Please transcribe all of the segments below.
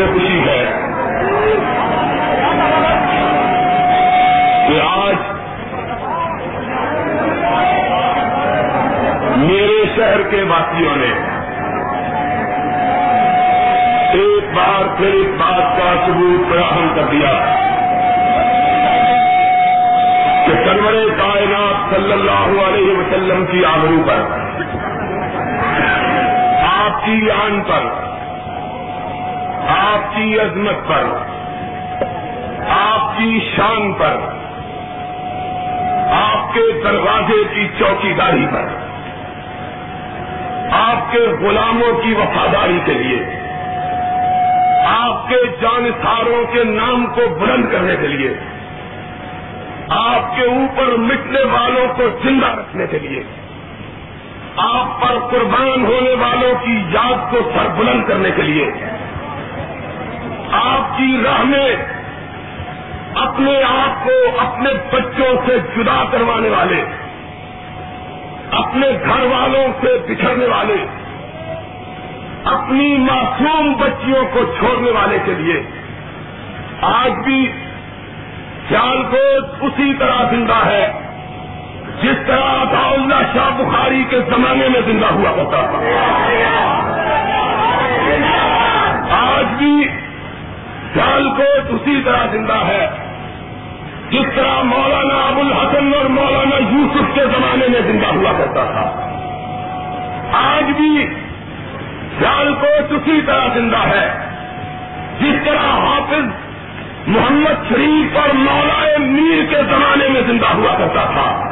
مجھے خوشی ہے۔ کہ آج میرے شہر کے واسیوں نے ایک بار پھر اس بات کا ثبوت فراہم کر دیا کہ سرور کائنات صلی اللہ علیہ وسلم کی آبرو پر، آپ کی آن پر کی عظمت پر، آپ کی شان پر، آپ کے دروازے کی چوکی داری پر، آپ کے غلاموں کی وفاداری کے لیے، آپ کے جانساروں کے نام کو بلند کرنے کے لیے، آپ کے اوپر مٹنے والوں کو زندہ رکھنے کے لیے، آپ پر قربان ہونے والوں کی یاد کو سر بلند کرنے کے لیے۔ کی راہ میں اپنے آپ کو اپنے بچوں سے جدا کروانے والے، اپنے گھر والوں سے بچھڑنے والے، اپنی معصوم بچیوں کو چھوڑنے والے کے لیے۔ آج بھی سیال کوٹ اسی طرح زندہ ہے، جس طرح عطا اللہ شاہ بخاری کے زمانے میں زندہ ہوا کرتا تھا۔ آج بھی سیال کوٹ اسی طرح زندہ ہے۔ جس طرح مولانا ابو الحسن اور مولانا یوسف کے زمانے میں زندہ ہوا کرتا تھا۔ آج بھی سیال کوٹ اسی طرح زندہ ہے۔ جس طرح حافظ محمد شریف اور مولا میر کے زمانے میں زندہ ہوا کرتا تھا۔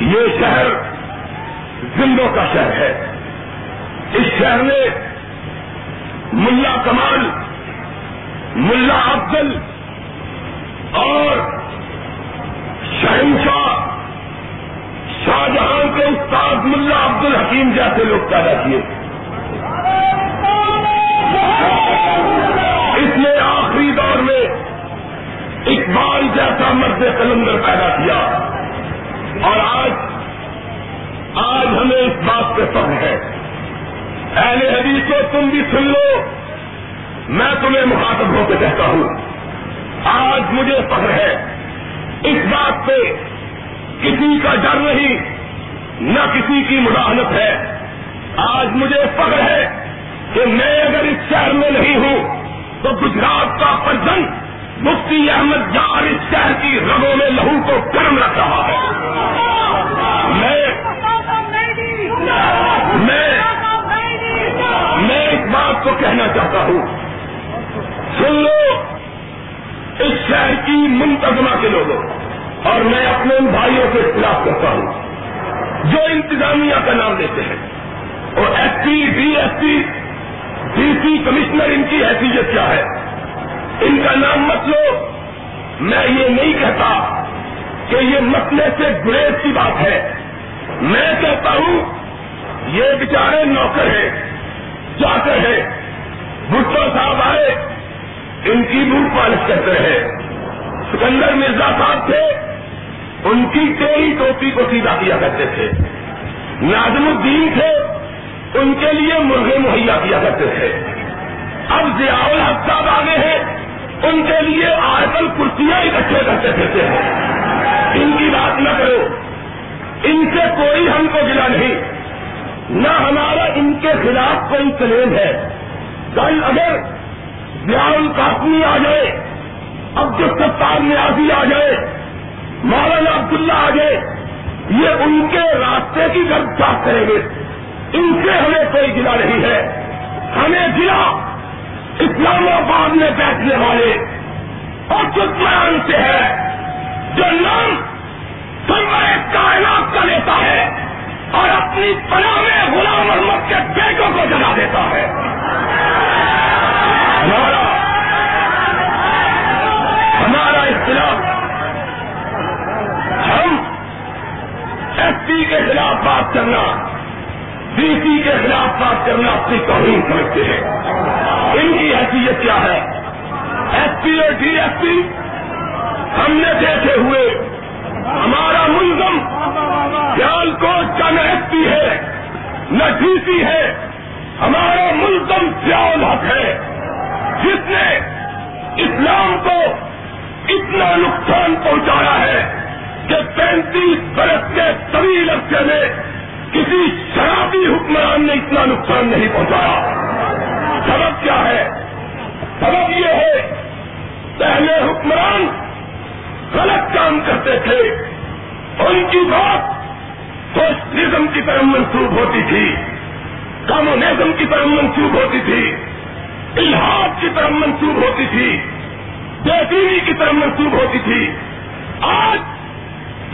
یہ شہر زندوں کا شہر ہے۔ اس شہر میں ملا کمال ملا افضل اور شہنشاہ شاہجہاں کے استاد ملا عبد الحکیم جیسے لوگ پیدا کیے۔ اس نے آخری دور میں اقبال جیسا مرد قلندر پیدا کیا۔ اور آج آج ہمیں اس بات پہ فخر ہے۔ اہل حدیث کو تم بھی سن لو۔ میں تمہیں مخاطب ہو کے کہتا ہوں، آج مجھے فخر ہے، اس بات پہ کسی کا ڈر نہیں، نہ کسی کی مداحنت ہے۔ آج مجھے فخر ہے کہ میں اگر اس شہر میں نہیں ہوں، تو گجرات کا پرجن مفتی احمد جار اس شہر کی رگوں میں لہو کو گرم رکھ رہا ہے۔ میں میں اس بات کو کہنا چاہتا ہوں۔ سن لو اس شہر کی منتظمہ کے لوگوں اور میں اپنے ان بھائیوں کے خلاف کرتا ہوں، جو انتظامیہ کا نام دیتے ہیں۔ اور S P D S P D C commissioner ان کی حیثیت کیا ہے؟ ان کا نام مت لو۔ میں یہ نہیں کہتا کہ یہ مسئلے سے گریز کی بات ہے۔ میں کہتا ہوں، یہ بیچارے نوکر ہیں جاتے ہیں، بھٹو صاحب آئے۔ ان کی بوٹ پالش کرتے ہیں سکندر مرزا صاحب تھے، ان کی ٹیری ٹوپی کو سیدھا کیا کرتے تھے۔ نازم الدین تھے، ان کے لیے مرغے مہیا کیا کرتے تھے۔ اب ضیاء الحق صاحب آگے ہیں، ان کے لیے آئٹل کرسیاں اکٹھے کرتے تھے ان کی بات نہ کرو، ان سے کوئی ہم کو گلا نہیں۔ نہ ہمارا ان کے خلاف کوئی کلیم ہے۔ کل اگر ضیاء القاسمی آ جائے عبد الستار نیازی آ جائے، مولانا عبداللہ آ جائے، یہ ان کے راستے کی گرد چاک کریں گے۔ ان سے ہمیں کوئی گلا نہیں ہے۔ ہمیں گلا اسلام آباد میں بیٹھنے والے اور چتران سے ہے، جو نام سرور کائنات کا لیتا ہے اور اپنی پناہ میں غلام محمد کے بیٹوں کو جگا دیتا ہے۔ ہمارا ہمارا اختلاف، ہم ایس پی کے خلاف بات کرنا ڈی سی کے خلاف بات کرنا اپنی توہین سمجھتے ہیں۔ ان کی حیثیت کیا ہے؟ ایس پی اور ڈی ایس پی ہم نے دیکھے ہوئے، ہمارا ملزم سیال کوٹ کا نہ ایس پی ہے، نہ ڈی سی ہے، ہمارا ملزم سیال حق ہے۔ جس نے اسلام کو اتنا نقصان پہنچایا ہے کہ پینتیس برس کے طویل عرصے میں کسی شرابی حکمران نے اتنا نقصان نہیں پہنچایا۔ سبب کیا ہے؟ سبب یہ ہے، پہلے حکمران غلط کام کرتے تھے۔ ان کی بات سوشلزم کی طرف منسوخ ہوتی تھی۔ کامونزم کی طرف منسوخ ہوتی تھی۔ الحاظ کی طرف منسوخ ہوتی تھی بےدینی کی طرف منسوخ ہوتی تھی۔ آج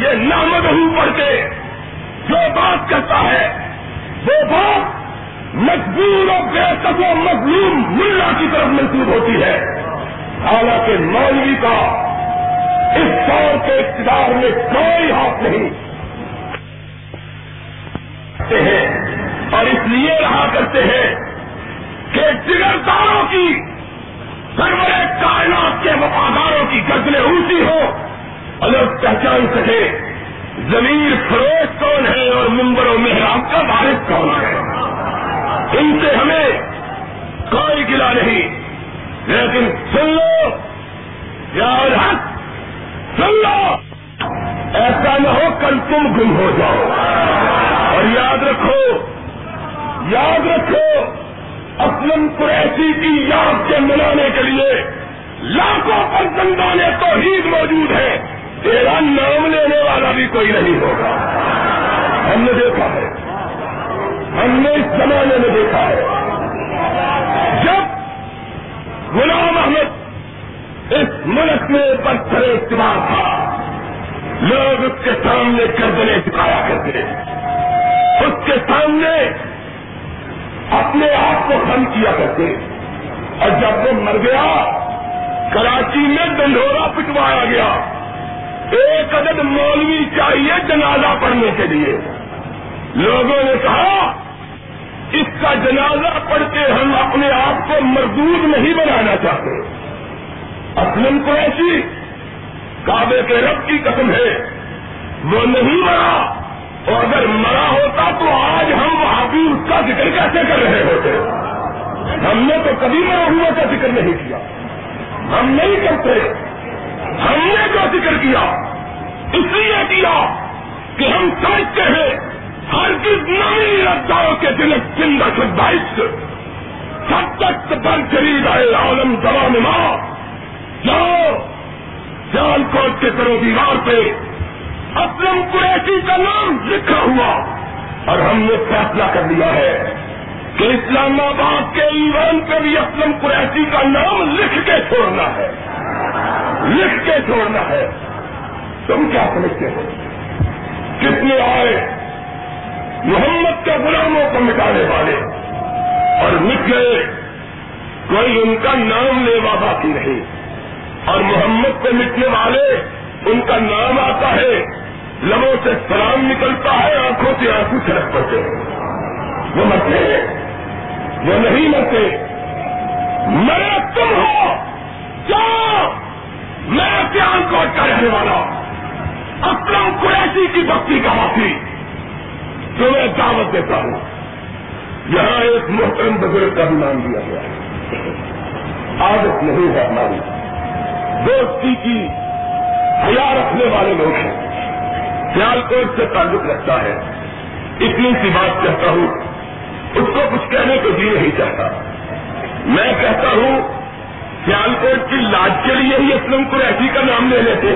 یہ نامدہ پڑھ کے جو بات کرتا ہے، وہ بات مجبور اور بے و مظلوم ملا کی طرف منسوخ ہوتی ہے۔ حالانکہ مولوی کا اس دور کے اقتدار میں کوئی ہاتھ نہیں۔ ہیں اور اس لیے رہا کرتے ہیں کہ جگرداروں کی، سرور کائنات کے وفاداروں کی گردنیں اونچی ہو اور پہچان سکے زمین فروغ کون ہے اور ممبر و محراب کا وارث کون ہے؟ ان سے ہمیں کوئی گلا نہیں۔ لیکن سن لو یا حق، سن لو، ایسا نہ ہو کل تم گم ہو جاؤ۔ اور یاد رکھو یاد رکھو اسلم قریشی کی یاد کے منانے کے لیے لاکھوں پر تو عید موجود ہے، تیرا نام لینے والا بھی کوئی نہیں ہوگا۔ ہم نے دیکھا ہے۔ ہم نے اس زمانے میں دیکھا ہے۔ جب غلام احمد اس ملک میں پتھر استعمال تھا، لوگ اس کے سامنے کردنے چکایا کرتے اس کے سامنے اپنے آپ کو کم کیا کرتے اور جب وہ مر گیا، کراچی میں ڈنڈورا پٹوایا گیا۔ ایک عدد مولوی چاہیے جنازہ پڑھنے کے لیے۔ لوگوں نے کہا، اس کا جنازہ پڑھ کے ہم اپنے آپ کو مردود نہیں بنانا چاہتے۔ اسلم قریشی، کعبے کے رب کی قسم ہے، وہ نہیں مرا۔ اور اگر مرا ہوتا تو آج ہم وہاں بھی اس کا ذکر کیسے کر رہے ہوتے؟ ہم نے تو کبھی مرا ہوا کا ذکر نہیں کیا۔ ہم نہیں کرتے۔ ہم نے جو ذکر کیا، اس لیے کیا کہ ہم سمجھتے ہیں ہر کس نئی رفتاروں کے دل زندہ سے بائک سب تک بل خرید آئے عالم دوا ماں، جاؤ، جال کوٹ کے کرو دیوار پہ اسلم قریشی کا نام لکھا ہوا۔ اور ہم نے فیصلہ کر لیا ہے کہ اسلام آباد کے ایوان پہ بھی اسلم قریشی کا نام لکھ کے چھوڑنا ہے۔ لکھ کے چھوڑنا ہے۔ تم کیا سمجھتے ہو؟ کتنے آئے محمد کے غلاموں کو مٹانے والے اور مٹ گئے۔ کوئی ان کا نام لیوا باقی نہیں۔ اور محمد کو مٹنے والے ان کا نام آتا ہے۔ لبوں سے سلام نکلتا ہے، آنکھوں سے آنکھوں چھڑک پڑتے وہ مرتے وہ نہیں مرتے۔ میں تم ہو۔ کیا میں پیان کوٹ کا رہنے والا اسلم قریشی کی بستی کا واقعی۔ تمہیں دعوت دیتا ہوں۔ یہاں ایک محترم بزرگ کا بھی نام دیا گیا ہے۔ عادت نہیں ہے ہماری۔ دوستی کی حیا رکھنے والے لوگ ہیں۔ سیال کوٹ سے تعلق رکھتا ہے۔ اتنی سی بات کہتا ہوں، اس کو کچھ کہنے کو جی نہیں چاہتا۔ میں کہتا ہوں سیال کوٹ کی لاج کے لیے ہی اسلم قریشی کا نام لے لیتے۔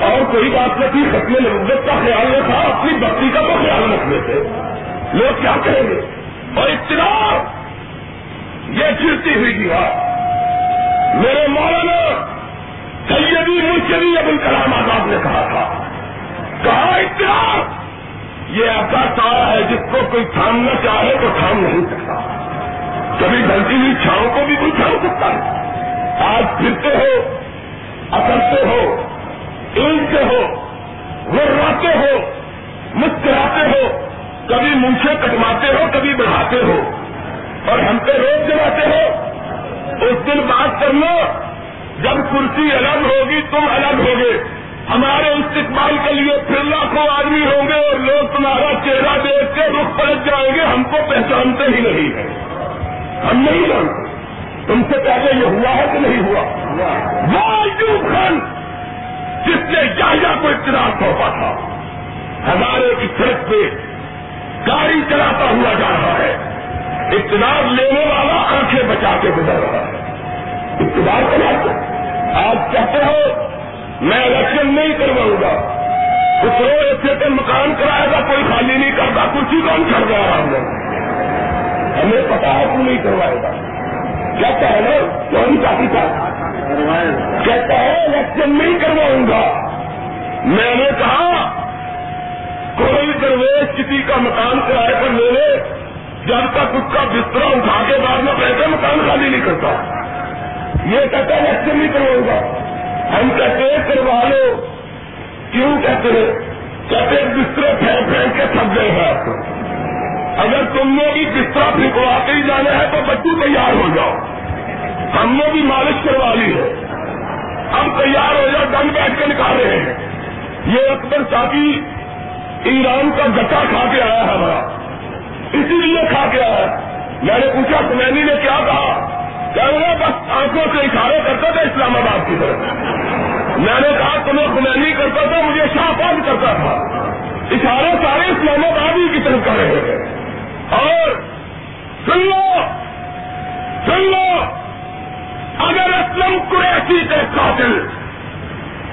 اور کوئی بات نہیں تھی، ختم نبت کا خیال رکھا اپنی بستی کا تو خیال رکھ لیتے۔ لوگ کیا کہیں گے؟ اور اطلاع یہ چرتی ہوئی دیوار میرے مولانا سیدی مرشدی ابو الکلام آزاد نے کہا تھا۔ کہا اتنا! یہ ایسا تارا ہے جس کو کوئی تھامنا چاہے تو تھام نہیں سکتا۔ کبھی ڈھلتی ہوئی چھاؤں کو بھی کوئی تھام سکتا ہے۔ آج پھرتے ہو، اکڑتے ہو اینٹتے ہو گراتے ہو، مسکراتے ہو، کبھی منچے کٹواتے ہو، کبھی بڑھاتے ہو۔ اور ہم پہ روک جلاتے ہو۔ اس دن بات کرنا، جب کرسی الگ ہوگی، تم الگ ہوگے۔ ہمارے استقبال کے لیے پھر لاکھوں آدمی ہوں گے اور لوگ تمہارا چہرہ دیکھ کے رخ پلٹ جائیں گے، ہم کو پہچانتے ہی نہیں ہے ہم نہیں جانتے۔ تم سے پہلے یہ ہوا ہے کہ نہیں ہوا؟ وہ ایوب خان جس نے جایا کو اقتدار سونپا تھا۔ ہزارے کی سڑک پہ گاڑی چلاتا ہوا جا رہا ہے۔ اقتدار لینے والا آنکھیں بچا کے گزر رہا ہے۔ اقتدار کر آپ کہتے ہو میں الیکشن نہیں کرواؤں گا۔ کچھ روز ایسے پہ مکان کرائے گا، کوئی خالی نہیں کرتا کرسی کون کر رہا ہم لوگ ہمیں پتا ہے تو نہیں کروائے گا۔ کہتا ہے نا کون چاہتی تھا کہتا ہے الیکشن نہیں کرواؤں گا۔ میں نے کہا، کوئی درویش کسی کا مکان کرائے پر لے لے، جب تک اس کا بستر اٹھا کے بعد میں پیسے مکان خالی نہیں کرتا۔ یہ کہتا ہے ایسے نہیں کرواؤں گا۔ ہم کہتے ہیں کروا لو کیوں کہتے ہیں؟ کہتے بستر پھینک پھینک کے تھک گئے ہیں۔ آپ کو اگر تم نے بھی بستر پھینکوا کے ہی جانا ہے تو بچوں تیار ہو جاؤ۔ ہم نے بھی مالش کروا لی ہے۔ اب تیار ہو جاؤ ڈنگ بیٹھ کے نکال رہے ہیں۔ یہ اکبر ساتھی ایران کا گٹا کھا کے آیا ہے ہمارا۔ اسی لیے کھا کے آیا میں نے پوچھا سمینی نے کیا کہا؟ کیا بس آنکھوں سے اشارے کرتا تھا اسلام آباد کی طرف۔ میں نے کہا تمہیں خمینی کرتا تھا مجھے شاہباد کرتا تھا۔ اشارے سارے اسلام آباد ہی کی طرف کر رہے تھے۔ اور سن لو سن لو، اگر اسلم قریشی کے قاتل،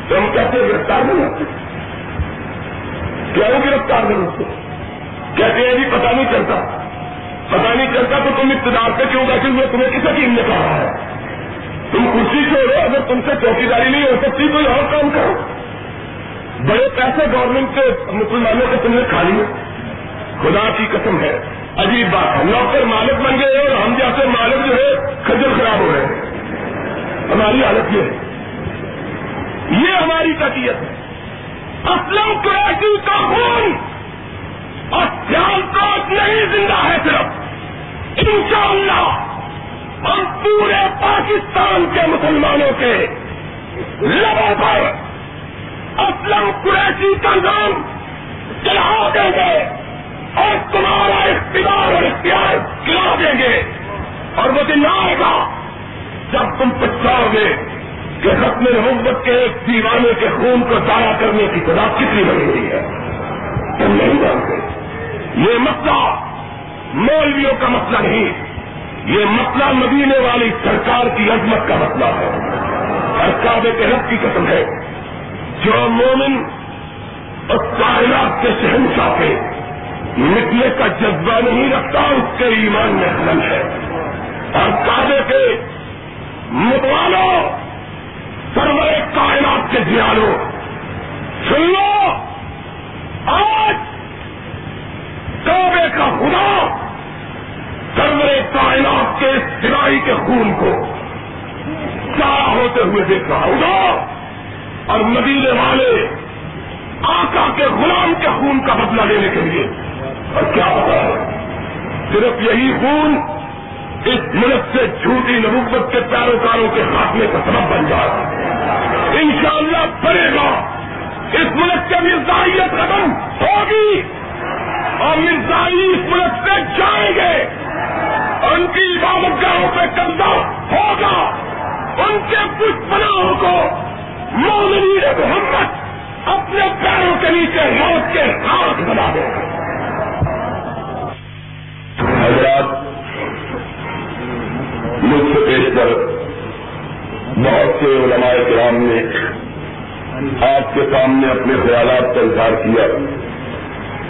تم کیسے گرفتار نہیں ہوتے؟ کیا وہ گرفتار نہیں ہوتے؟ کہتے ہیں جی پتا نہیں چلتا؟ پتا نہیں چلتا تو تم اقتدار پہ کیوں بیٹھے ہوئے تمہیں کسی ٹیم نے کہا ہے؟ تم کرسی چھوڑو، اگر تم سے چوکی داری نہیں ہو سکتی تو اور کام کرو۔ بڑے پیسے گورنمنٹ کے مسلمانوں کے تم نے کھا لیے خدا کی قسم ہے، عجیب بات ہے۔ نوکر مالک بن گئے اور ہم جیسے مالک جو ہے کھجر خراب ہو رہے ہیں۔ ہماری حالت یہ ہے۔ یہ ہماری تقیت ہے۔ اسلم قریشی کا خون! اور سیال کوٹ نہیں زندہ ہے صرف۔ انشاءاللہ ہم پورے پاکستان کے مسلمانوں کے لبوں پر اسلم قریشی کا نام چلا دیں گے اور تمہارا اختیار اور اختیار کلا دیں گے۔ اور وہ دن آئے گا جب تم پچھاؤ گے کہ رقم محبت کے ایک دیوانے کے خون کو ضائع کرنے کی خدا کتنی بنی ہوئی ہے۔ تم نہیں جانتے۔ یہ مسئلہ مولویوں کا مسئلہ نہیں، یہ مسئلہ مدینے والی سرکار کی عظمت کا مسئلہ ہے۔ اور کعبے کے رب کی قسم ہے، جو مومن اور کائنات کے شہنشاہ کے نکلے کا جذبہ نہیں رکھتا، اس کے ایمان میں خلل ہے۔ اور کعبے کے متوالوں سرور کائنات کے جیالوں سن لو آج کعبے کا خدا سرور کائنات کے سرائی کے خون کو سارا ہوتے ہوئے دیکھ رہا ہوگا اور مدینے والے آقا کے غلام کے خون کا بدلہ لینے کے لیے۔ اور کیا پتا ہے؟ صرف یہی خون اس ملک سے جھوٹی نبوت کے پیروکاروں کے خاتمے کا سبب بن جائے۔ انشاءاللہ پڑے گا۔ اس ملک کے مرزائیت ختم ہوگی۔ اور مرزائی اس ملک سے جائیں گے۔ ان کی عبادت گاہوں پہ قبضہ ہوگا۔ ان کے کچھ پناہوں کو مومنی محمد اپنے پیروں کے نیچے موت کے ہاتھ بنا دے۔ حضرات مجھ سے پیش کر، بہت سے علماء کرام نے آپ کے سامنے اپنے خیالات کا اظہار کیا۔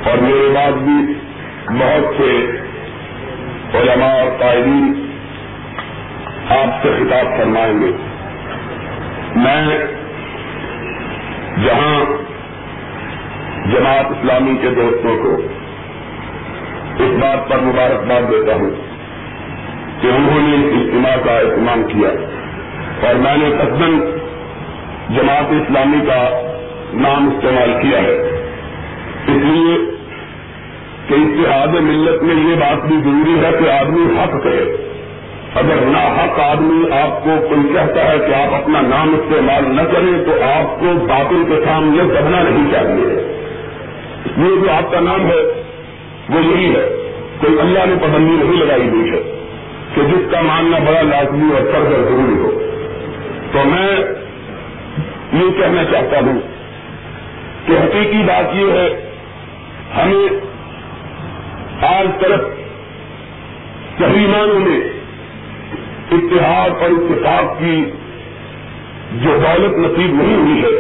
اور میرے بعد بھی بہت سے علماء اور قائدین آپ سے خطاب فرمائیں گے۔ میں جہاں جماعت اسلامی کے دوستوں کو اس بات پر مبارکباد دیتا ہوں کہ انہوں نے اس اجتماع کا اہتمام کیا اور میں نے قدم جماعت اسلامی کا نام استعمال کیا ہے۔ اس لیے کہ اتحاد ملت میں یہ بات بھی ضروری ہے کہ آدمی حق کرے اگر نہ حق آدمی آپ کو کوئی کہتا ہے کہ آپ اپنا نام استعمال نہ کریں تو آپ کو باطل کے سامنے دبنا نہیں چاہیے۔ اس لیے جو آپ کا نام ہے، وہ یہی ہے۔ کوئی اللہ نے پابندی نہیں لگائی ہوئی ہے کہ جس کا ماننا بڑا لازمی اور فرض اور ضروری ہو۔ تو میں یہ کہنا چاہتا ہوں کہ حقیقی بات یہ ہے، ہمیں آج طرف صحیح معنوں میں اتحاد اور اتفاق کی جو دولت نصیب نہیں ہوئی ہے،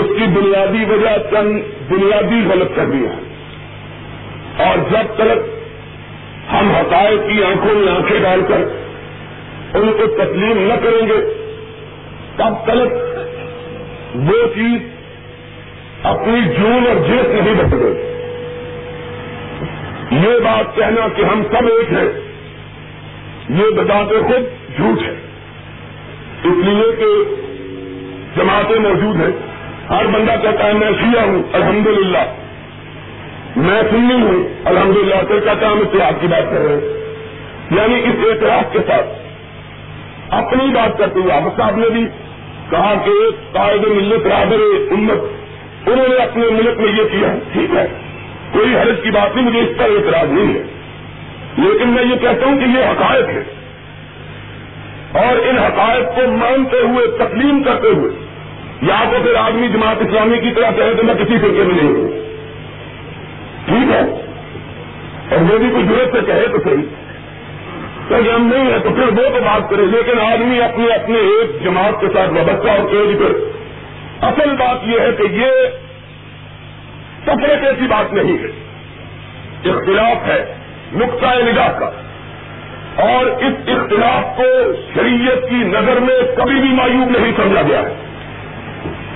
اس کی بنیادی وجہ چند بنیادی غلط کر دیا اور جب تک ہم حقائق کی آنکھوں میں آنکھیں ڈال کر ان کو تسلیم نہ کریں گے، تب تک وہ چیز اپنی جون اور جیس نہیں بچ گئی یہ بات کہنا کہ ہم سب ایک ہیں، یہ بتاتے خود جھوٹ ہے۔ اس لیے کہ جماعتیں موجود ہیں۔ ہر بندہ کہتا ہے، میں شیعہ ہوں، الحمدللہ۔ میں سنی ہوں، الحمدللہ للہ پھر کہتا ہم اتحاد کی بات کر رہے ہیں۔ یعنی اس اعتراض کے ساتھ۔ اپنی بات کرتے ہوئے آپ صاحب نے بھی کہا کہ قائد ملت رابر امت، انہوں نے اپنے ملک میں یہ کیا۔ ٹھیک ہے۔ کوئی حرض کی بات نہیں، مجھے اس پر اعتراض نہیں ہے۔ لیکن میں یہ کہتا ہوں کہ یہ حقائق ہے اور ان حقائق کو مانتے ہوئے، تسلیم کرتے ہوئے، یا تو پھر آدمی جماعت اسلامی کی طرح کہے تو میں کسی فرقے میں نہیں ہوں۔ ٹھیک ہے۔ اور وہ بھی کوئی ضرورت سے کہے تو صحیح۔ کہ ہم نہیں ہے تو پھر وہ تو بات کرے لیکن آدمی اپنے اپنے ایک جماعت کے ساتھ وابستہ اور کہ جی پھر اصل بات یہ ہے کہ یہ سفر ایسی بات نہیں ہے۔ اختلاف ہے نقطۂ نگاہ کا۔ اور اس اختلاف کو شریعت کی نظر میں کبھی بھی مایوب نہیں سمجھا گیا ہے۔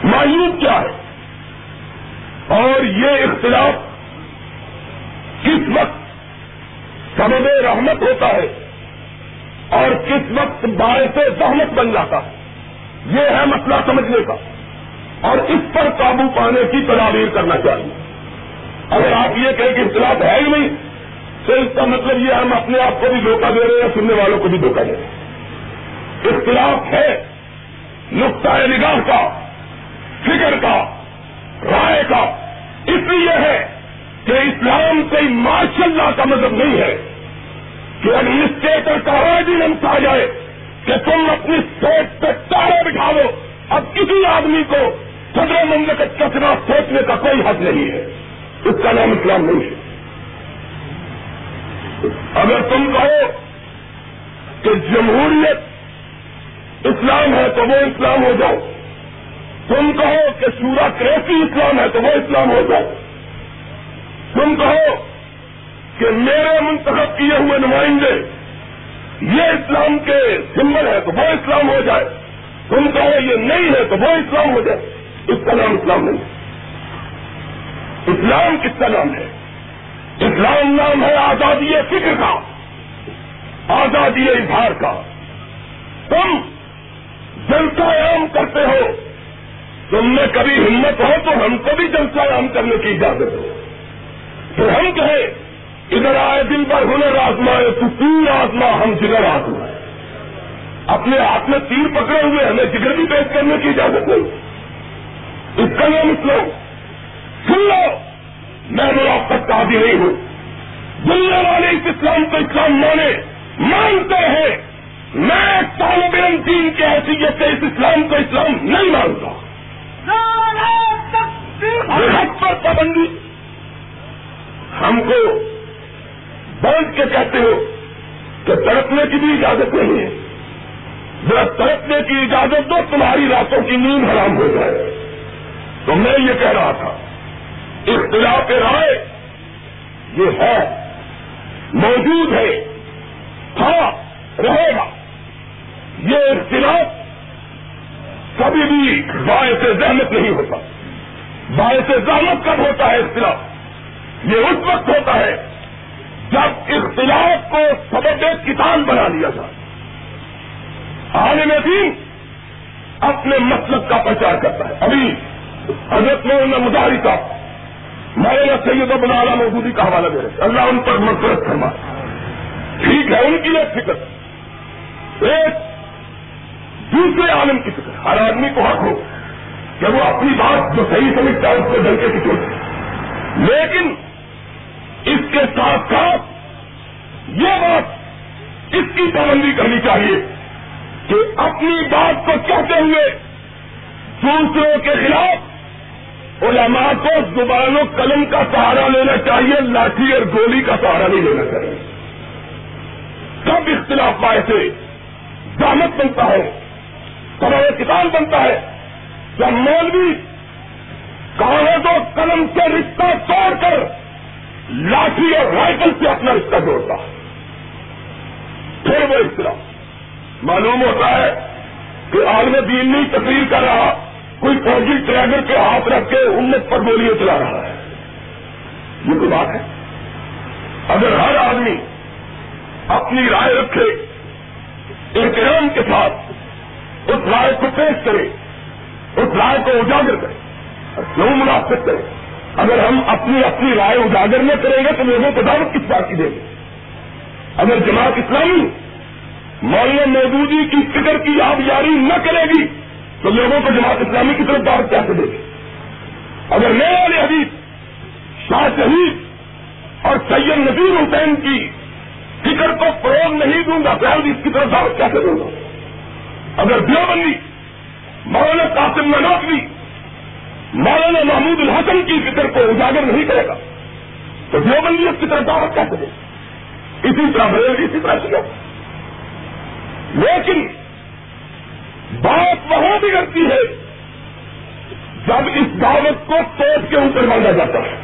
مایوب کیا ہے؟ اور یہ اختلاف کس وقت سبب رحمت ہوتا ہے اور کس وقت باعث زحمت بن جاتا ہے، یہ ہے مسئلہ سمجھنے کا۔ اور اس پر قابو پانے کی تدابیر کرنا چاہیے۔ اگر آپ یہ کہیں کہ اختلاف ہے ہی نہیں تو اس کا مطلب یہ ہم اپنے آپ کو بھی دھوکہ دے رہے ہیں سننے والوں کو بھی دھوکہ دے رہے ہیں۔ اختلاف ہے نقطۂ نگاہ کا فکر کا رائے کا۔ اس لیے ہے کہ اسلام کوئی ماشاء اللہ کا مطلب نہیں ہے کہ ایڈمنسٹریٹر کا آرڈیننس آ جائے کہ تم اپنی سوچ پہ تارے بٹھا دو۔ اب کسی آدمی کو صدر مملکت کا چناؤ سوچنے کا کوئی حق نہیں ہے۔ اس کا نام اسلام نہیں ہے۔ اگر تم کہو کہ جمہوریت اسلام ہے تو وہ اسلام ہو جاؤ۔ تم کہو کہ سورا کریسی اسلام ہے تو وہ اسلام ہو جاؤ۔ تم کہو کہ میرے منتخب کیے ہوئے نمائندے یہ اسلام کے سمبل ہے تو وہ اسلام ہو جائے۔ تم کہو یہ نہیں ہے تو وہ اسلام ہو جائے۔ اس کا نام اسلام نہیں. ہے اسلام کس کا نام ہے؟ اسلام نام ہے آزادی فکر کا. آزادی اظہار کا. تم جلسہ عام کرتے ہو. تم میں کبھی ہمت ہو تو ہم کو بھی جلسہ عام کرنے کی اجازت ہو. تو ہم کہیں، ادھر آئے دن پر ہنر آزمائے، تو تیر آزما ہم جگر آزمائے. اپنے ہاتھ میں تیر پکڑے ہوئے، ہمیں جگر بھی پیش کرنے کی اجازت نہیں. اس کا نام اسلام سن لو، میں تک کا بھی نہیں ہوں۔ دنیا والے اس اسلام کو اسلام مانے، مانتے ہیں۔ میں طالب علم دین کی حیثیت سے اس اسلام کو اسلام نہیں مانتا۔ حق پر پابندی۔ ہم کو بانٹ کے کہتے ہو کہ تڑپنے کی بھی اجازت نہیں ہے۔ ذرا تڑپنے کی اجازت تو تمہاری راتوں کی نیند حرام ہو جائے۔ میں یہ کہہ رہا تھا، اختلاف رائے یہ ہے، موجود ہے ہاں رہے گا۔ یہ اختلاف کبھی بھی باعث زحمت نہیں ہوتا۔ باعث زحمت کب ہوتا ہے اختلاف؟ یہ اس وقت ہوتا ہے جب اختلاف کو سبب کسان بنا لیا جائے۔ عالم دین اپنے مطلب کا پرچار کرتا ہے۔ ابھی حضرت میں مظاہری کا مولانا سید ابن اعلیٰ مودودی کا حوالہ دے رہے اللہ ان پر مفرت فرما۔ ٹھیک ہے، ان کی ایک فکر۔ ایک دوسرے عالم کی فکر۔ ہر آدمی کو حق ہو کہ وہ اپنی بات جو صحیح سمجھتا ہے، اس کو ڈل کے کچھ لیکن اس کے ساتھ ساتھ یہ بات اس کی پابندی کرنی چاہیے کہ اپنی بات کو کہتے ہوئے دوسروں کے خلاف علماء کو زبان و قلم کا سہارا لینا چاہیے، لاٹھی اور گولی کا سہارا نہیں لینا چاہیے۔ کب اختلاف پائے سے جامت بنتا ہے کب کتاب بنتا ہے۔ جب مولوی کاغذ و قلم سے رشتہ توڑ کر لاٹھی اور رائفل سے اپنا رشتہ جوڑتا، پھر وہ اختلاف۔ معلوم ہوتا ہے کہ عالم دین نہیں تقریر کر رہا۔ کوئی فوجی ٹریگر کے ہاتھ رکھ کے امت پر گولیاں چلا رہا ہے۔ یہ کوئی بات ہے؟ اگر ہر آدمی اپنی رائے رکھے، احترام کے ساتھ اس رائے کو پیش کرے، اس رائے کو اجاگر کرے اور کیوں مناسب کرے؟ اگر ہم اپنی اپنی رائے اجاگر نہ کریں گے تو لوگوں کو دعوت کس بات کی دیں گے اگر جماعت اسلامی مولانا مودودی کی فکر کی آبیاری نہ کرے گی تو لوگوں کو جماعت اسلامی کی طرف دعوت کیسے دے گی اگر نئے والے حدیث شاہ شہید اور سید نذیر حسین کی فکر کو فروغ نہیں دوں گا پہلے اس کی طرف دعوت کیسے دوں گا؟ اگر دیوبندی مولانا قاسم نقوی مولانا محمود الحسن کی فکر کو اجاگر نہیں کرے گا، تو دیوبندی اس کی طرف دعوت کیسے دے اسی طرح بڑے اسی طرح کیا؟ لیکن بات وہاں بھی کرتی ہے جب اس دعوت کو توپ کے اوپر باندھا جاتا ہے۔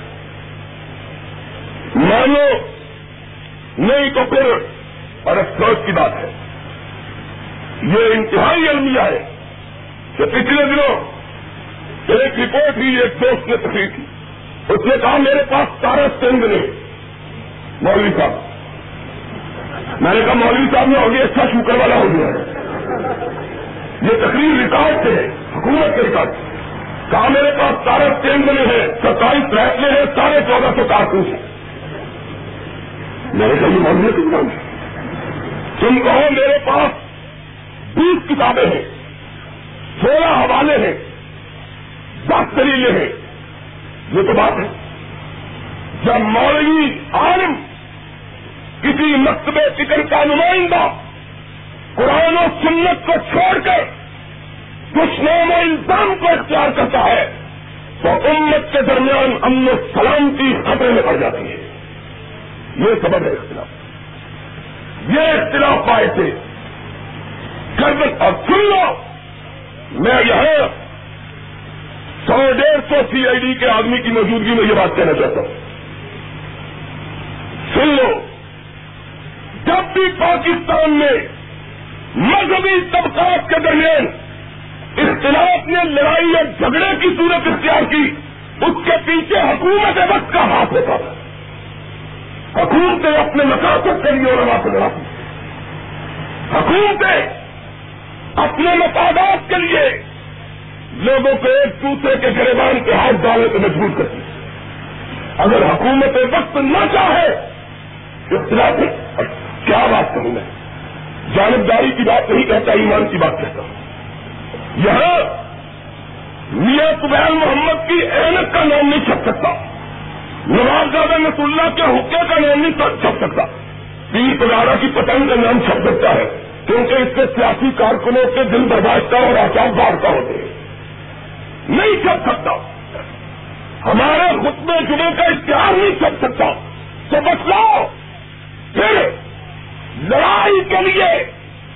مانو، نہیں تو پھر اور افسوس کی بات ہے۔ یہ انتہائی المیہ ہے کہ پچھلے دنوں ایک رپورٹ ہوئی ایک دوست نے تقریر کی اس نے کہا، میرے پاس سارا سنگھ نے۔ مولوی صاحب، میں نے کہا، مولوی صاحب نے ہوگی اچھا شوکر والا ہو گیا۔ یہ تقریر ریکارڈ تھے حکومت کے ریکارڈ کہا میرے پاس سارا سنگھ میں ہے ستائیس فیصلے ہیں ساڑھے چودہ سو کارتوس ہیں۔ میں نے کہا مطلب یہ مولوی تم کہو میرے پاس بیس کتابیں ہیں، سولہ حوالے ہیں، دس دلیلیں ہیں۔ یہ تو بات ہے۔ جب مولوی عالم کسی مکتب فکر کا نمائندہ قرآن و سنت کو چھوڑ کر دشمن و الزام کو اختیار کرتا ہے، تو امت کے درمیان امن و سلامتی خطرے میں پڑ جاتی ہے۔ یہ سبب ہے اختلاف۔ یہ اختلاف پائے تھے اور سن لو میں یہاں سو ڈیڑھ سو سی آئی ڈی کے آدمی کی موجودگی میں یہ بات کہنا چاہتا ہوں۔ سن لو۔ جب بھی پاکستان میں مذہبی طبقات کے درمیان اختلاف نے لڑائی اور جھگڑے کی صورت اختیار کی، اس کے پیچھے حکومت وقت کا ہاتھ ہوتا ہے حکومتیں اپنے مقاصد کے لیے اور سے لڑاتی حکومتیں اپنے مفادات کے لیے لوگوں کو ایک دوسرے کے گریبان کے ہاتھ ڈالنے کو مجبور کرتی اگر حکومت وقت نہ چاہے تو کیا بات کروں میں؟ جانبداری کی بات نہیں کہتا، ایمان کی بات کہتا۔ ہوں یہاں میاں قبیل محمد کی اینک کا نام نہیں چھپ سکتا۔ نواز زادہ نس اللہ کے حقے کا نام نہیں چھپ سکتا۔ پیر پگارا کی پتنگ کا نام چھپ سکتا ہے، کیونکہ اس سے سیاسی کارکنوں کے دل برداشتہ اور آسان بارتا ہوتے ہیں۔ نہیں چل سکتا۔ ہمارے خطبے جمعے کا اشتہار نہیں چل سکتا۔ تو بس لاؤ۔ پھر لڑائی کے لیے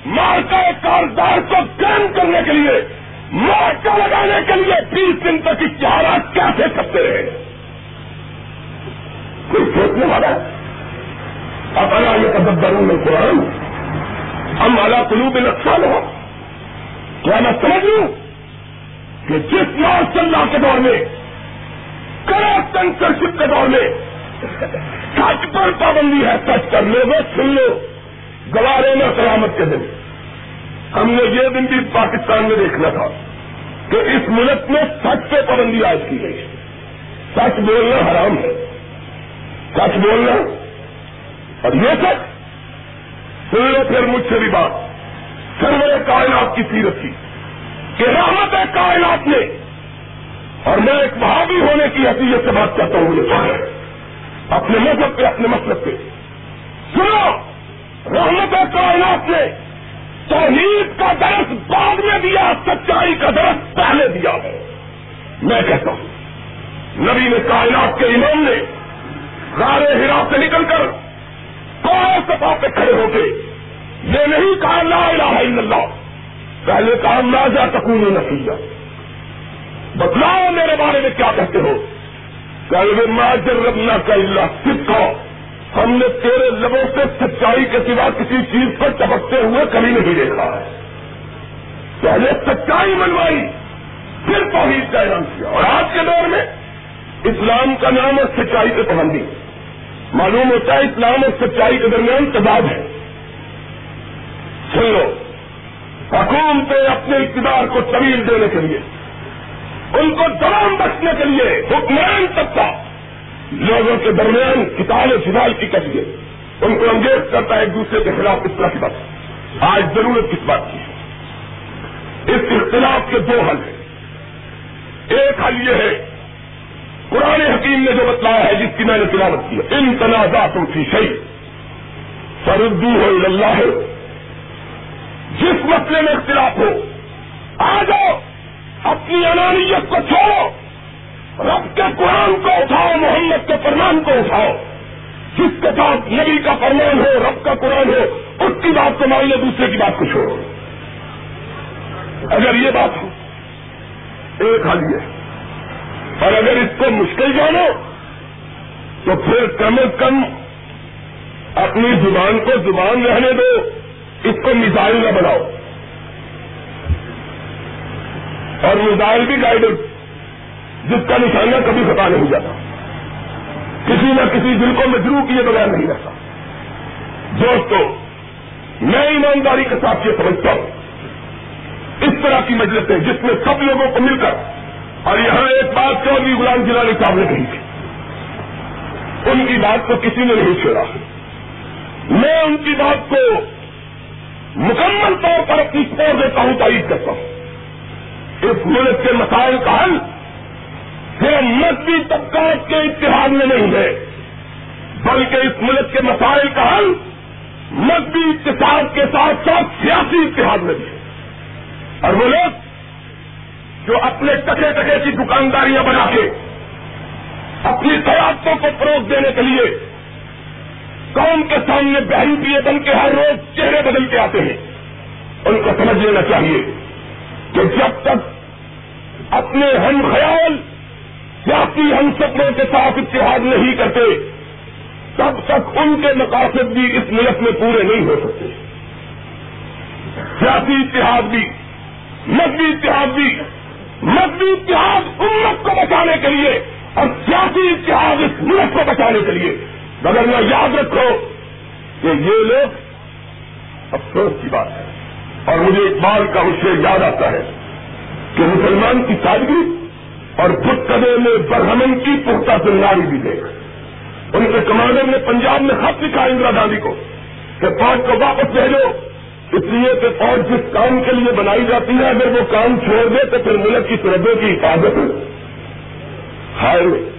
مارکا کاردار کو قائم کرنے کے لیے مارکا لگانے کے لیے بیس دن تک اشتہارات کیسے کرتے رہے کوئی سوچنے والا اپنا یہ قدم دروں میں قرآن ہم اعلیٰ قلوب نقصان ہو۔ کیا میں سمجھ لوں کہ جس ماشاء اللہ کے دور میں کرا سینسرشپ کے دور میں سچ پر پابندی ہے سچ کر لو وہ سن لو۔ گوارے سلامت کے دن۔ ہم نے یہ دن بھی پاکستان میں دیکھنا تھا کہ اس ملک میں سچ پہ پابندی آج کی گئی۔ ہے سچ بولنا حرام ہے۔ سچ بولنا اور یہ سچ سن لو پھر مجھ سے بھی بات۔ سرور کائنات کی سیرت کی۔ کہ رحمت ہے کائنات میں۔ اور میں ایک بہادی ہونے کی حیثیت سے بات کرتا ہوں۔ اپنے مذہب پہ، اپنے مطلب پہ۔ سنو! رحمت کائنات نے۔ توحید کا درس بعد میں دیا، سچائی کا درس پہلے دیا ہے۔ میں کہتا ہوں، نبی نے کائنات کے امام نے غار ہرا سے نکل کر کوئی سفا پہ کھڑے ہو کے یہ نہیں کہا لا الہ الا اللہ، پہلے کہا ماضا تکون نتیجہ بتلاؤ میرے بارے میں کیا کہتے ہو؟ کہ ماجر ربنا کا اللہ سکھا ہم نے تیرے لبوں سے سچائی کے سوا کسی چیز پر چپکتے ہوئے کبھی نہیں دیکھا۔ ہے پہلے سچائی منوائی، پھر توحید کا اعلان کیا۔ اور آج کے دور میں اسلام کا نام اور سچائی پہ پابندی معلوم ہوتا ہے اسلام اور سچائی کے درمیان تباد ہے۔ سن لو، حکومتیں اپنے اقتدار کو طویل دینے کے لیے، ان کو تمام بچنے کے لیے حکمران طبقہ لوگوں کے درمیان کتاب فضال کی کریے ان کو انگیز کرتا ہے ایک دوسرے کے خلاف اس طرح کی بات۔ آج ضرورت کس بات کی ہے؟ اس اختلاف کے دو حل ہیں۔ ایک حل یہ ہے، قرآن حکیم نے جو بتلایا ہے، جس کی میں نے تلاوت کی ان تنازعات کی صحیح فردو ہو اللہ۔ جس مسئلے میں اختلاف ہو، آ جاؤ، اپنی انانیت کو چھوڑو۔ رب کے قرآن کو اٹھاؤ، محمد کے فرمان کو اٹھاؤ۔ جس کے ساتھ نبی کا فرمان ہو، رب کا قرآن ہو، اس کی بات کو مان لو دوسرے کی بات کو چھوڑو اگر یہ بات ہو، ایک حال یہ۔ اور اگر اس کو مشکل جانو، تو پھر کم از کم اپنی زبان کو زبان رہنے دو، اس کو میزائل نہ بناؤ۔ اور میزائل بھی گائیڈنس جس کا نشانہ کبھی خطا نہیں جاتا۔ کسی نہ کسی دل کو مجرو کیے بغیر نہیں رہتا۔ دوستو، میں ایمانداری کے ساتھ یہ سمجھتا ہوں۔ اس طرح کی مجلسیں جس میں سب لوگوں کو مل کر اور یہاں ایک بات چودھری غلام جلانی صاحب نے کہی تھی، ان کی بات کو کسی نے نہیں چھوڑا۔ میں ان کی بات کو مکمل طور پر اپنی چھوڑ دیتا ہوں، تائید کرتا ہوں۔ اس ملک کے مسائل کا حل صرف مذہبی طبقات کے اتحاد میں نہیں ہے، بلکہ اس ملک کے مسائل کا حل مذہبی اتحاد کے ساتھ ساتھ سیاسی اتحاد میں بھی ہے۔ اور وہ لوگ جو اپنے ٹکے ٹکے کی دکانداریاں بنا کے اپنی قیادتوں کو فروغ دینے کے لیے قوم کے سامنے بہن پیے بن کے ہر روز چہرے بدل کے آتے ہیں۔ ان کو سمجھ لینا چاہیے کہ جب تک اپنے ہم خیال سیاسی ہم سپنوں کے ساتھ اتحاد نہیں کرتے، تب تک ان کے مقاصد بھی اس ملک میں پورے نہیں ہو سکتے۔ سیاسی اتحاد بھی، مذہبی اتحاد بھی، مذہبی اتحاد امت کو بچانے کے لیے اور سیاسی اتحاد اس ملک کو بچانے کے لیے۔ مگر میں یاد رکھو کہ یہ لوگ افسوس کی بات ہے۔ اور مجھے اقبال کا اس سے یاد آتا ہے کہ مسلمان کی سادگی اور خود میں برہمن کی پختہ سنگاری بھی دیکھ ان کے کمانڈر نے پنجاب میں خط لکھا اندرا گاندھی کو کہ فوج کو واپس بھیجو۔ اس لیے کہ فوج جس کام کے لیے بنائی جاتی ہے، اگر وہ کام چھوڑ دے تو پھر ملک کی سرحدوں کی حفاظت۔ ہائے،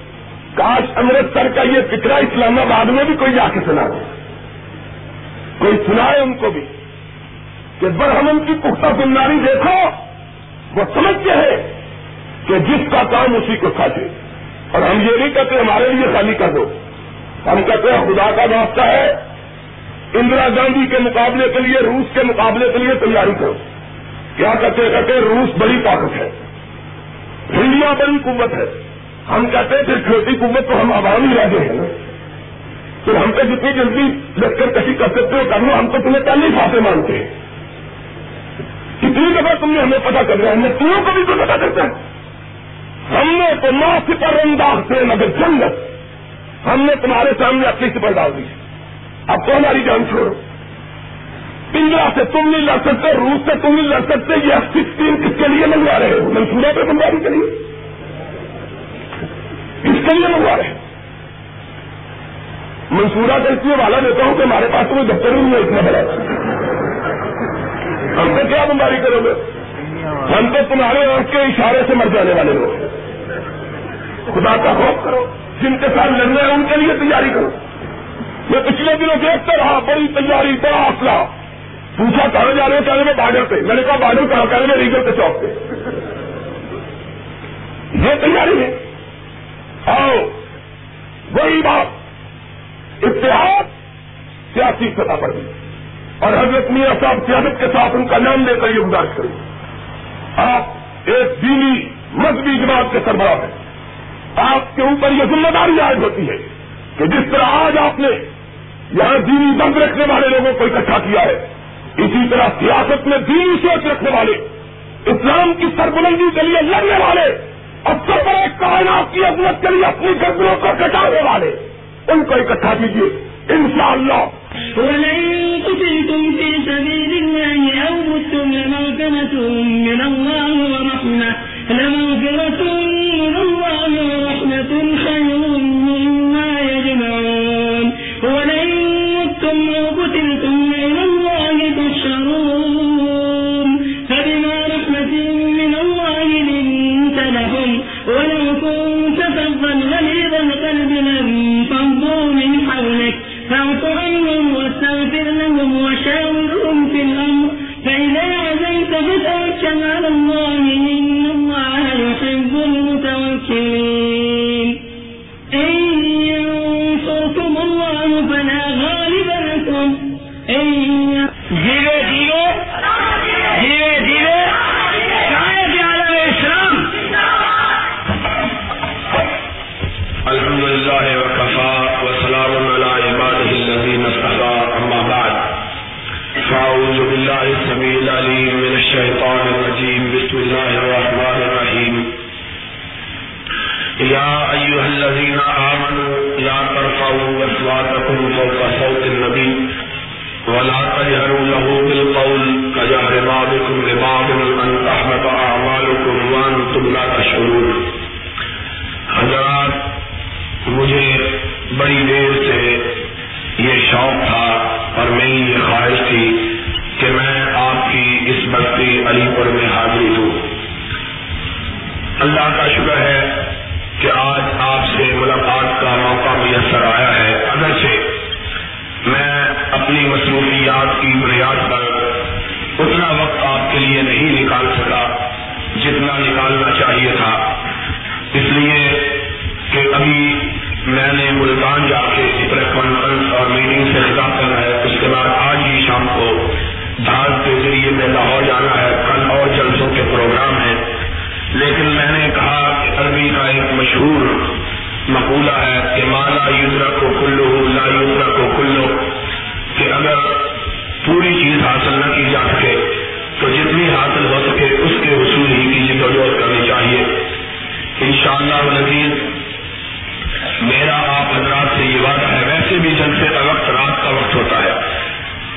کاش امرتسر کا یہ فکرا اسلام آباد میں بھی کوئی جا کے سنا دے۔ کوئی سنائے ان کو بھی کہ برہمن کی پختہ سنگاری دیکھو، وہ سمجھتے ہیں۔ کہ جس کا کام اسی کو کھاتے اور ہم یہ نہیں کہتے ہمارے لیے خالی کر دو۔ ہم کہتے ہیں خدا کا واسطہ ہے۔ اندرا گاندھی کے مقابلے کے لیے، روس کے مقابلے کے لیے تیاری کرو۔ کیا کہتے کہتے روس بڑی طاقت ہے۔ انڈیا بڑی قوت ہے۔ ہم کہتے ہیں پھر چھوٹی قوت تو ہم عوامی رہ گئے ہیں پھر ہم پہ جتنی جلدی لشکر کشی کر سکتے ہو کر لو ہم تو تمہیں پہلے فاصے مانتے ہیں۔ کتنی دفعہ تم نے ہمیں پتا کر رہا ہے ہم کو بھی تو پتا کرتا ہے۔ ہم نے تو ماں سپر انداز سے مگر جنگت ہم نے تمہارے سامنے اپنی سپر ڈال دی۔ اب تو ہماری جان چھوڑو۔ پنجرا سے تم نہیں لڑ سکتے، روس سے تم نہیں لڑ سکتے، یہ ایف سکسٹین کس کے لیے منگوا رہے ہو؟ منصوبہ پہ بنوانے کے لیے کس کے لیے منگوا رہے منصورہ کا اس لیے والا دیتا ہوں کہ ہمارے پاس کوئی دفتر نہیں ہے، اتنا بڑا۔ ہم سے کیا بمباری کرو گے؟ ہم تو تمہارے وقت کے اشارے سے مر جانے والے لوگ خدا کا خوف کرو، جن کے ساتھ لڑنا ہے ان کے لیے تیاری کرو۔ میں پچھلے دنوں دیکھتا رہا، بڑی تیاری، بڑا حوصلہ۔ پوچھا کہاں جا رہے کہنے میں بارڈر پہ میں نے کہا بارڈر کہاں؟ کہنے میں ریگل کے چوک پہ۔ یہ تیاری ہے۔ آؤ، وہی بات۔ اتحاد سیاسی سطح پر بھی۔ اور حضرت میاں صاحب سیاست کے ساتھ ان کا نام لے کر یہ گزارش کریں آپ ایک دینی مذہبی جماعت کے سربراہ ہیں۔ آپ کے اوپر یہ ذمہ داری عائد ہوتی ہے کہ جس طرح آج آپ نے یہاں دینی بند رکھنے والے لوگوں کو اکٹھا کیا ہے، اسی طرح سیاست میں دینی سوچ رکھنے والے، اسلام کی سربلندی کے لیے لڑنے والے اور سب بڑے کائنات کی عظمت کے لیے اپنی گردنوں کو کٹانے والے، ان کو اکٹھا کیجیے ان شاء اللہ من الله ورحمة لمغفرة من الله ورحمة خير مما يجمعون ولن متم أو قتلتم إلى الله تحشرون فبما رحمة من الله لنت لهم ولو كنت فظا غليظ القلب لانفضوا من حولك فاعف عنهم واستغفر لهم وشاورهم في الأمر فإذا عزمت فتوكل على الله المسلمين إن ينصركم الله فلا غالب لكم. إن تجهروا له بالقول كجهر بعضكم لبعض أن تحبط أعمالكم وأنتم لا تشعرون. حضرات، مجھے بڑی دیر سے یہ شوق تھا اور میری یہ خواہش تھی کہ میں آپ کی اس بستی علی پور میں حاضری دوں۔ اللہ کا شکر ہے مصروفیات کی بنیاد پر اتنا وقت آپ کے لیے نہیں نکال سکا جتنا نکالنا چاہیے تھا۔ اس لیے کہ ابھی میں نے ملتان جا کے پریس کانفرنس اور میٹنگ سے نکال کرنا ہے، اس کے بعد آج ہی شام کو دھار کے ذریعے میں لاہور جانا ہے۔ کل اور جلسوں کے پروگرام ہیں۔ لیکن میں نے کہا کہ عربی کا ایک مشہور مقولہ ہے کہ مالا یوزرا کو کلو لا یوزرا کو کلو کہ اگر پوری چیز حاصل نہ کی جا سکے، تو جتنی حاصل ہو سکے، اس کے حصول ہی کی جدوجہد کرنی چاہیے۔ انشاءاللہ شاء میرا آپ حضرات سے یہ وعدہ ہے، ویسے بھی جلسے کا وقت، رات کا وقت ہوتا ہے۔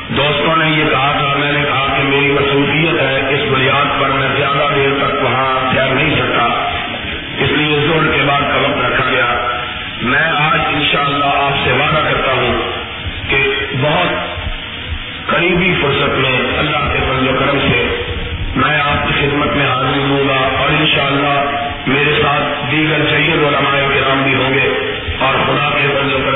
دوستوں نے یہ کہا تھا، میں نے کہا کہ میری مصروفیت ہے، اس بنیاد پر فرصت میں اللہ کے فضل و کرم سے میں آپ کی خدمت میں حاضر ہوں گا اور انشاءاللہ میرے ساتھ دیگر سید علماء کرام بھی ہوں گے اور خدا کے فضل و کرم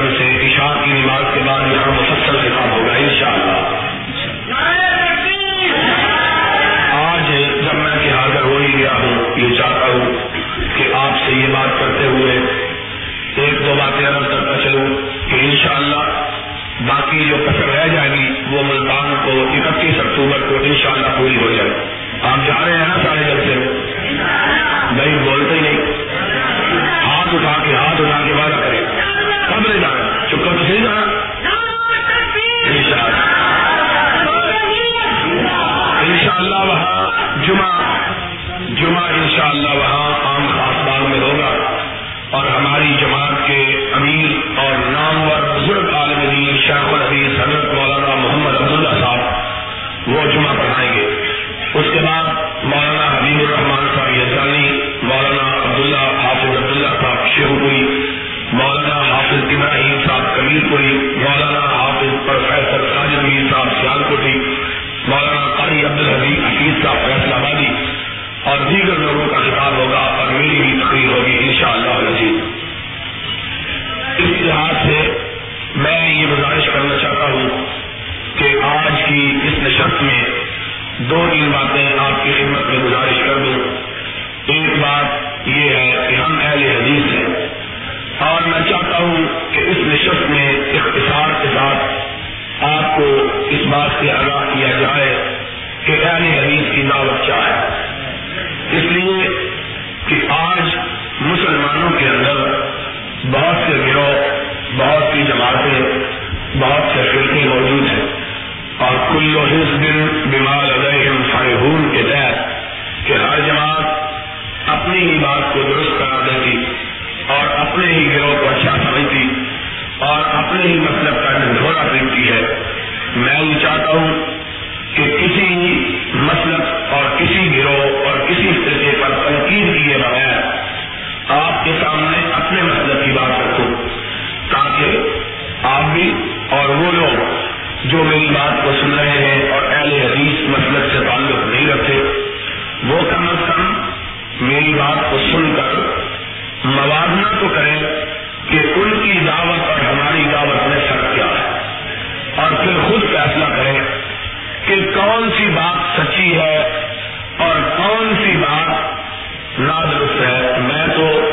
نادرست ہے. میں تو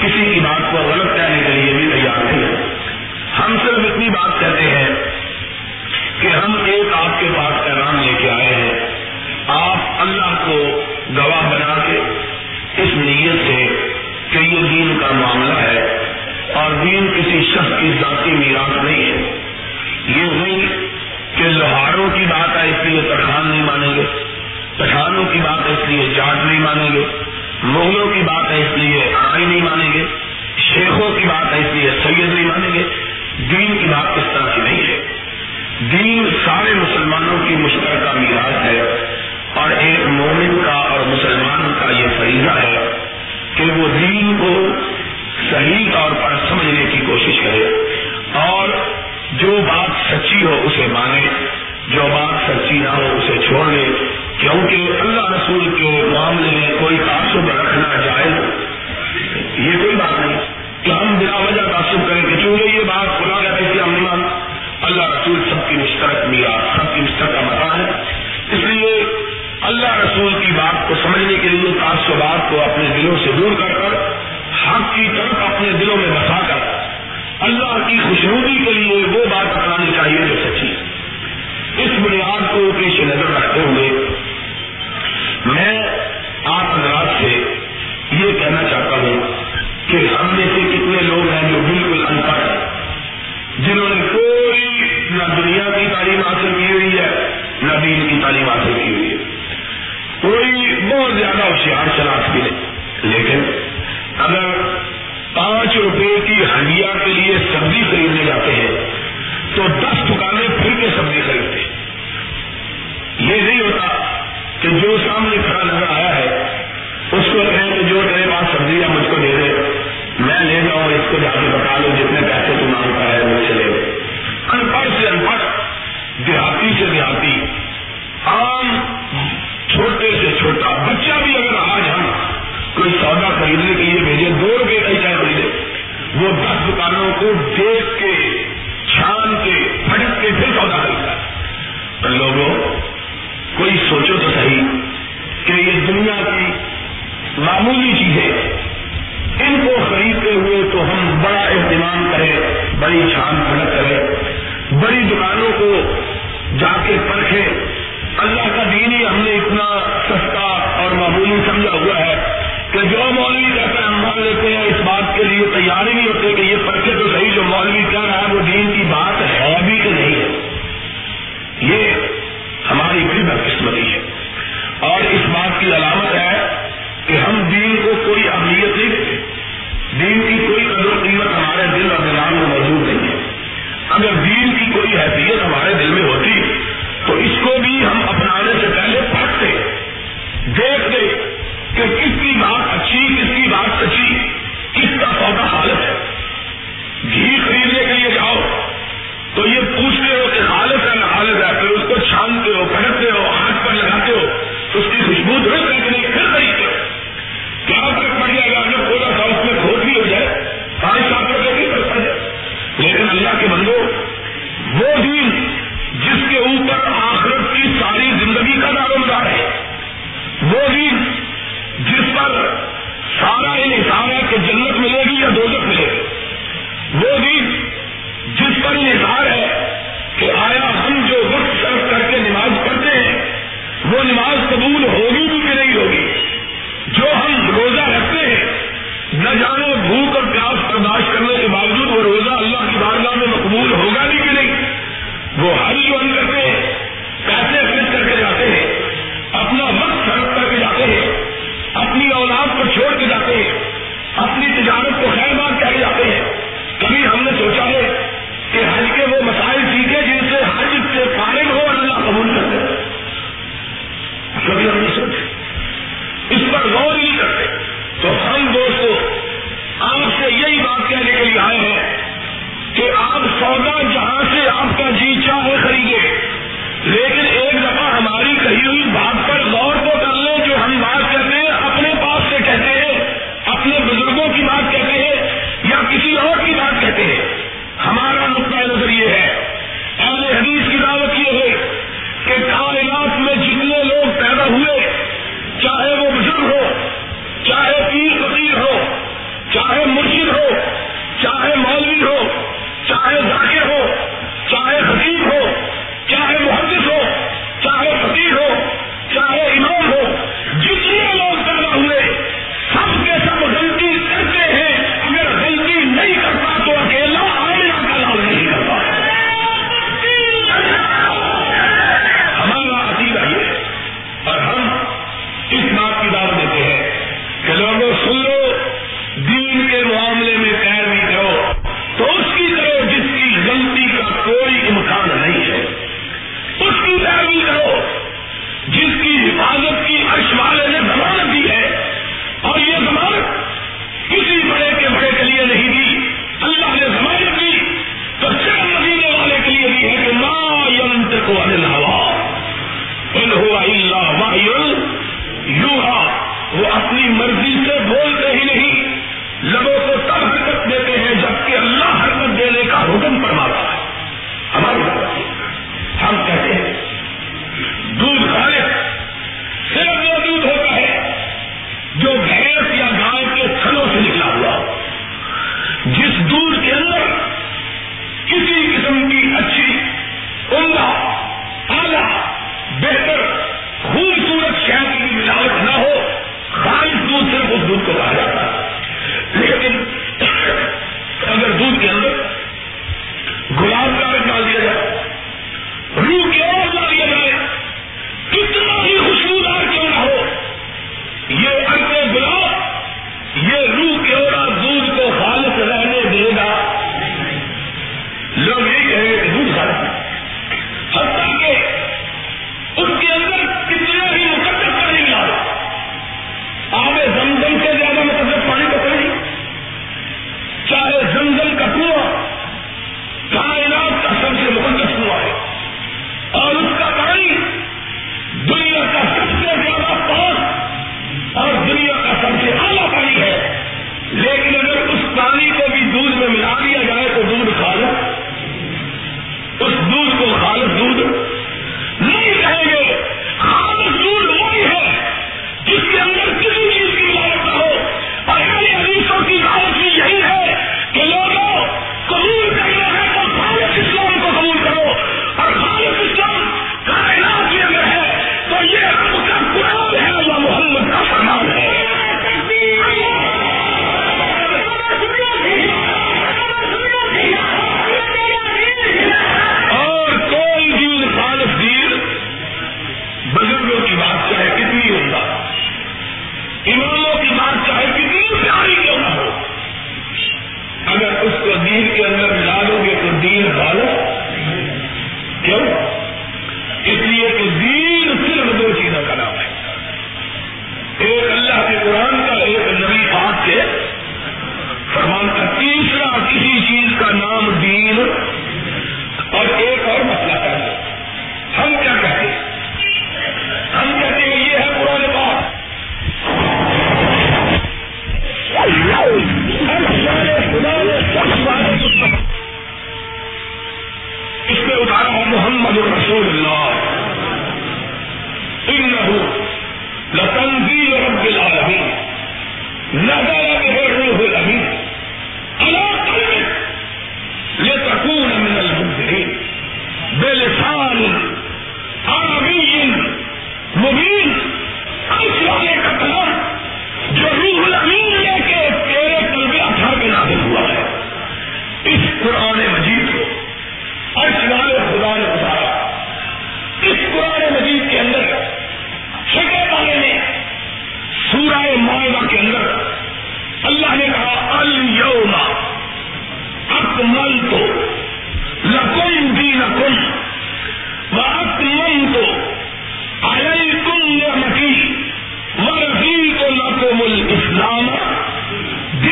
کسی کی بات کو غلط کہنے کے لیے بھی تیار نہیں ہوں. ہم صرف اتنی بات کہتے ہیں کہ ہم ایک آپ کے پاس پیغام لے کے آئے ہیں. آپ اللہ کو گواہ بنا کے اس نیت سے کہ یہ دین کا معاملہ ہے اور دین کسی شخص کی ذاتی میراث نہیں ہے. یہ نہیں کہ لوہاروں کی بات ہے اس لیے پٹھان نہیں مانیں گے. پٹھانوں کی بات ہے اس لیے جاٹ نہیں مانیں گے. مغلوں کی بات ہے اس لیے آئی نہیں مانیں گے، شیخوں کی بات ہے اس لیے سید نہیں مانیں گے۔ دین کی بات اس طرح کی نہیں ہے۔ دین سارے مسلمانوں کی مشترکہ میراث ہے۔ اور ایک مومن کا اور مسلمان کا یہ فریضہ ہے کہ وہ دین کو صحیح طور پر سمجھنے کی کوشش کرے۔ اور جو بات سچی ہو اسے مانے، جو بات سچی نہ ہو اسے چھوڑ دے کیونکہ اللہ رسول کے معاملے میں کوئی تعصب رکھنا جائز یہ کوئی بات نہیں۔ کہ ہم بلا وجہ تعصب کریں کہ چونکہ یہ بات کھلا رہتا ہے ہم اللہ رسول سب کی مشترک میا سب کی مشترکہ مکان ہے۔ اس لیے اللہ رسول کی بات کو سمجھنے کے لیے تعصبات کو اپنے دلوں سے دور کر کر، حق کی طرف اپنے دلوں میں بسا کر، اللہ کی خوشنودی کے لیے وہ بات اپنانی چاہیے جو سچی اس بنیاد کو پیش نظر رکھتے ہوئے میں آپ حضرات سے یہ کہنا چاہتا ہوں کہ ہم میں سے کتنے لوگ ہیں جو بالکل ان پڑھ ہیں، جنہوں نے کوئی نہ دنیا کی تعلیم حاصل کی ہوئی ہے، نہ دین کی تعلیم حاصل کی ہوئی ہے۔ کوئی بہت زیادہ ہوشیار شناخت بھی نہیں لیکن اگر پانچ روپے کی ہنڈیا کے لیے سبزی جو سامنے کھڑا نظر آیا ہے، اس کو کہیں کہ جو تیرے پاس سبزی ہے، مجھ کو دے دے۔ میں لے جاؤں اس کو جا کے بتا لوں جتنے پیسے تو مانگتا ہے وہ چلے ان پڑھ سے ان پڑھ دیہاتی سے دیہاتی۔ عام چھوٹے سے چھوٹا، بچہ بھی اگر آج ہم کوئی سودا خریدنے کے لیے بھیجے دو روپے کا ہی چاہے خریدے وہ دس دکانوں کو دیکھ کے، چھان کے پھٹک کے پھر سودا خریدتا ہے۔ لوگوں معمولی چیزیں۔ ان کو خریدتے ہوئے تو ہم بڑا اہتمام کریں، بڑی چھان پھڑک کریں۔ بڑی دکانوں کو جا کے پرکھیں۔ اللہ کا دین ہی ہم نے اتنا سستا اور معمولی سمجھا ہوا ہے کہ جو مولوی کہتا ہے ہم مان لیتے ہیں، اس بات کے لیے تیار ہی نہیں ہوتے کہ یہ پرکھے تو صحیح، جو مولوی کہہ رہا ہے وہ دین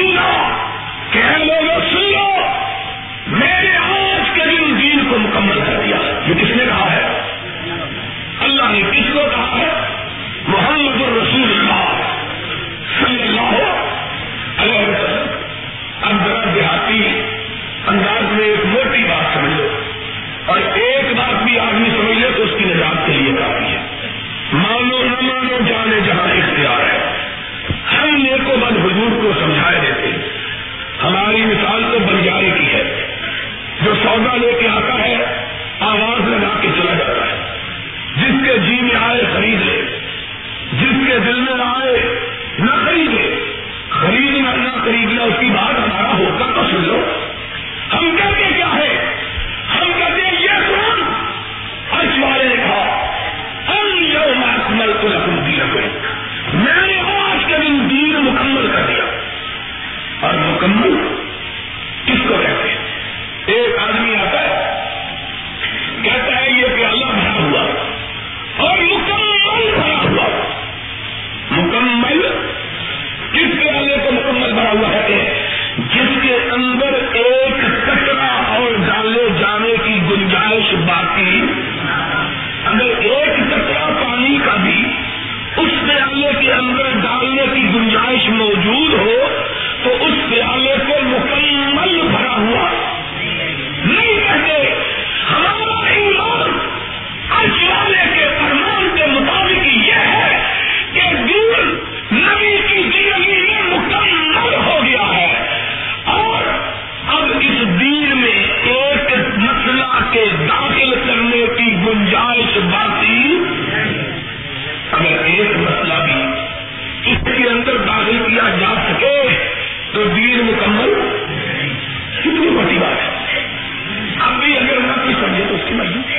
سن لو کہ لوگوں سن لو میں نے آج کے دن دین کو مکمل کر دیا۔ یہ کس نے کہا ہے؟ اللہ نے کس کو کہا ہے؟ محمد الرسول تک جا سکے تو دین مکمل کتنی بڑی بات ہے۔ اب بھی اگر نہ کی سمجھے تو اس کی مرضی۔